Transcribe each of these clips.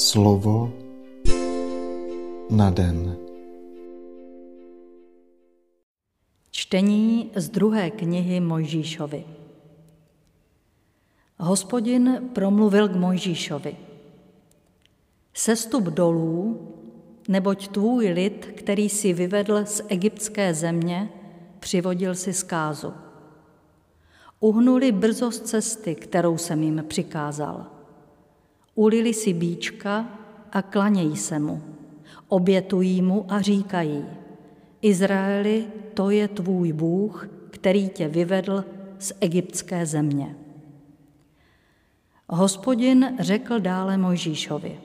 Slovo na den. Čtení z druhé knihy Mojžíšovi. Hospodin promluvil k Mojžíšovi. Sestup dolů, neboť tvůj lid, který si vyvedl z egyptské země, přivodil si zkázu. Uhnuli brzo z cesty, kterou jsem jim přikázal – ulili si bíčka a klanějí se mu. Obětují mu a říkají, Izraeli, to je tvůj Bůh, který tě vyvedl z egyptské země. Hospodin řekl dále Mojžíšovi,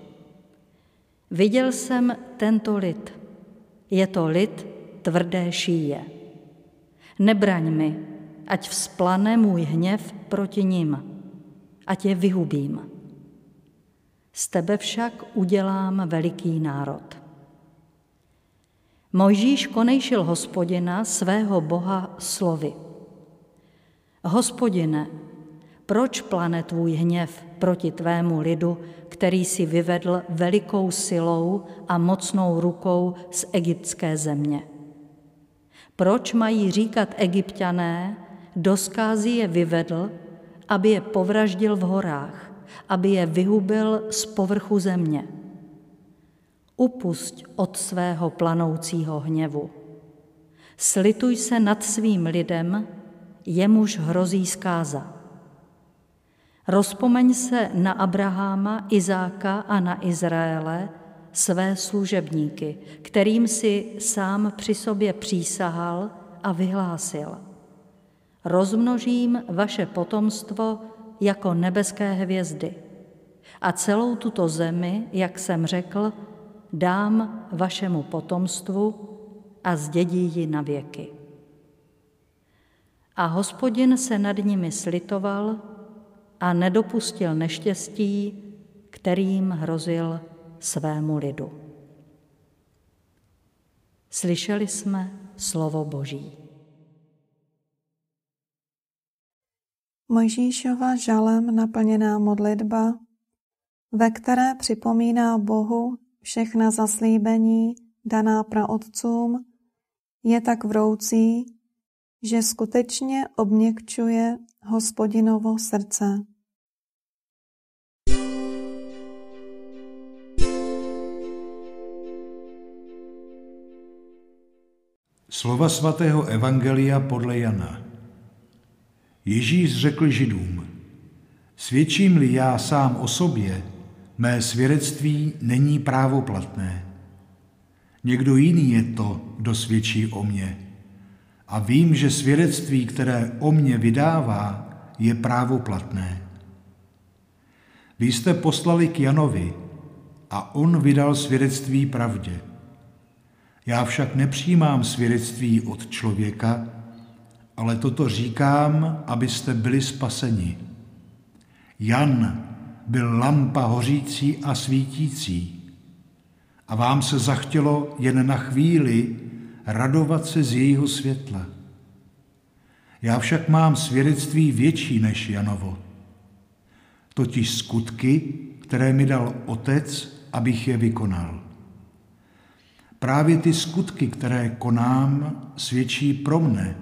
viděl jsem tento lid, je to lid tvrdé šíje. Nebraň mi, ať vzplane můj hněv proti ním, ať je vyhubím. Z tebe však udělám veliký národ. Mojžíš konejšil hospodina, svého boha, slovy. Hospodine, proč plane tvůj hněv proti tvému lidu, který si vyvedl velikou silou a mocnou rukou z egyptské země? Proč mají říkat egyptiané, do skází je vyvedl, aby je povraždil v horách? Aby je vyhubil z povrchu země. Upusť od svého planoucího hněvu. Slituj se nad svým lidem, jemuž hrozí zkáza. Rozpomeň se na Abraháma, Izáka a na Izraele, své služebníky, kterým si sám při sobě přísahal a vyhlásil. Rozmnožím vaše potomstvo jako nebeské hvězdy. A celou tuto zemi, jak jsem řekl, dám vašemu potomstvu a zdědí ji na věky. A hospodin se nad nimi slitoval a nedopustil neštěstí, kterým hrozil svému lidu. Slyšeli jsme slovo Boží. Mojžíšova žalem naplněná modlitba, ve které připomíná Bohu všechna zaslíbení daná praotcům, je tak vroucí, že skutečně obměkčuje hospodinovo srdce. Slova svatého Evangelia podle Jana. Ježíš řekl židům, svědčím-li já sám o sobě, mé svědectví není právoplatné. Někdo jiný je to, kdo svědčí o mně. A vím, že svědectví, které o mně vydává, je právoplatné. Vy jste poslali k Janovi a on vydal svědectví pravdě. Já však nepřijímám svědectví od člověka, ale toto říkám, abyste byli spaseni. Jan byl lampa hořící a svítící a vám se zachtělo jen na chvíli radovat se z jejího světla. Já však mám svědectví větší než Janovo, totiž skutky, které mi dal Otec, abych je vykonal. Právě ty skutky, které konám, svědčí pro mne,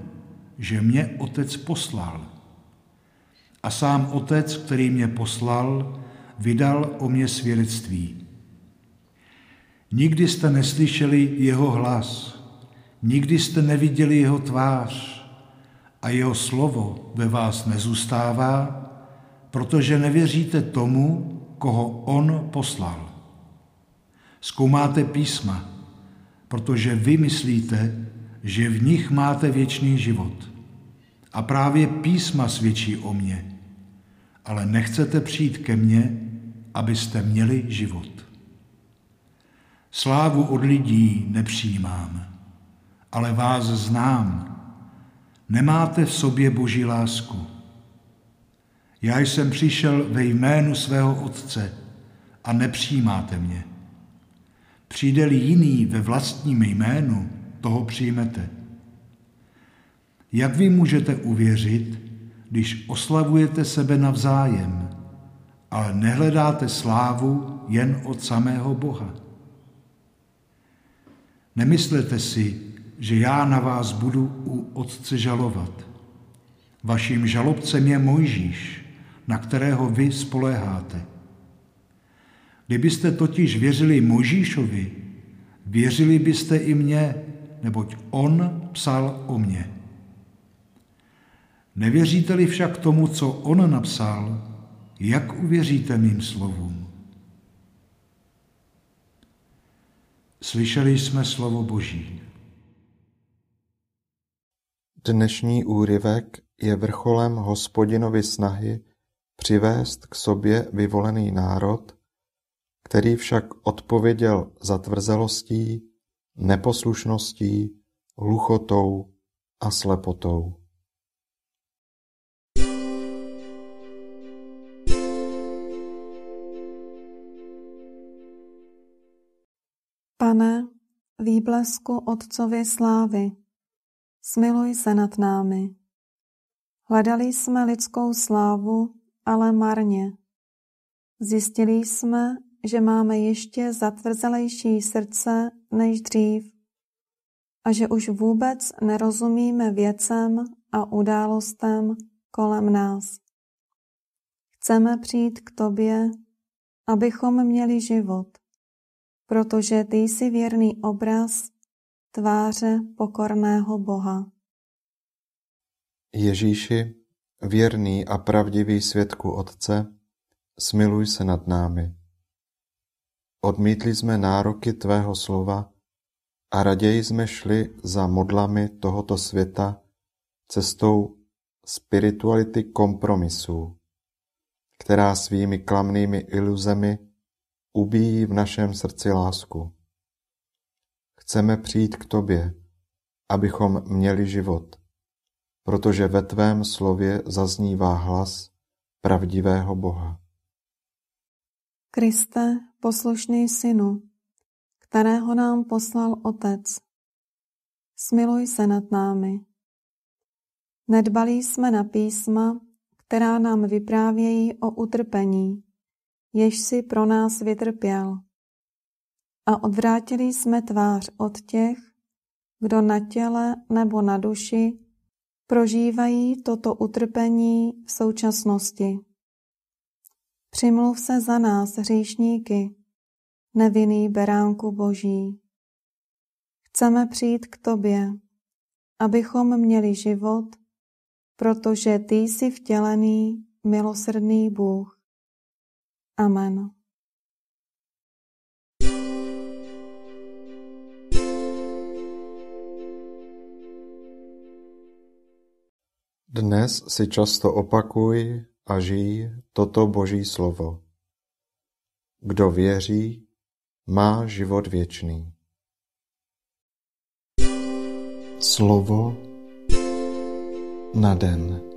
že mě Otec poslal. A sám Otec, který mě poslal, vydal o mě svědectví. Nikdy jste neslyšeli jeho hlas, nikdy jste neviděli jeho tvář a jeho slovo ve vás nezůstává, protože nevěříte tomu, koho on poslal. Zkoumáte písma, protože vy myslíte, že v nich máte věčný život. A právě písma svědčí o mně, ale nechcete přijít ke mně, abyste měli život. Slávu od lidí nepřijímám, ale vás znám. Nemáte v sobě boží lásku. Já jsem přišel ve jménu svého Otce a nepřijímáte mě. Přijde-li jiný ve vlastním jménu, toho přijmete. Jak vy můžete uvěřit, když oslavujete sebe navzájem ale nehledáte slávu jen od samého Boha. Nemyslete si, že já na vás budu u Otce žalovat. Vaším žalobcem je Mojžíš, na kterého vy spoléháte. Kdybyste totiž věřili Mojžíšovi, věřili byste i mně, neboť on psal o mně. Nevěříte-li však tomu, co on napsal, jak uvěříte mým slovům? Slyšeli jsme slovo Boží. Dnešní úryvek je vrcholem hospodinovy snahy přivést k sobě vyvolený národ, který však odpověděl zatvrzelostí, neposlušností, hluchotou a slepotou. Pane, výblesku Otcově slávy, smiluj se nad námi. Hledali jsme lidskou slávu, ale marně. Zjistili jsme, že máme ještě zatvrzelejší srdce než dřív a že už vůbec nerozumíme věcem a událostem kolem nás. Chceme přijít k Tobě, abychom měli život, protože Ty jsi věrný obraz tváře pokorného Boha. Ježíši, věrný a pravdivý svědku Otce, smiluj se nad námi. Odmítli jsme nároky Tvého slova a raději jsme šli za modlami tohoto světa cestou spirituality kompromisů, která svými klamnými iluzemi ubíjí v našem srdci lásku. Chceme přijít k Tobě, abychom měli život, protože ve Tvém slově zaznívá hlas pravdivého Boha. Kriste, poslušný synu, kterého nám poslal Otec, smiluj se nad námi. Nedbali jsme na písma, která nám vyprávějí o utrpení, jež si pro nás vytrpěl. A odvrátili jsme tvář od těch, kdo na těle nebo na duši prožívají toto utrpení v současnosti. Přimluv se za nás, hříšníky, nevinný beránku Boží. Chceme přijít k Tobě, abychom měli život, protože Ty jsi vtělený, milosrdný Bůh. Amen. Dnes si často opakuj a žij toto Boží slovo. Kdo věří, má život věčný. Slovo na den.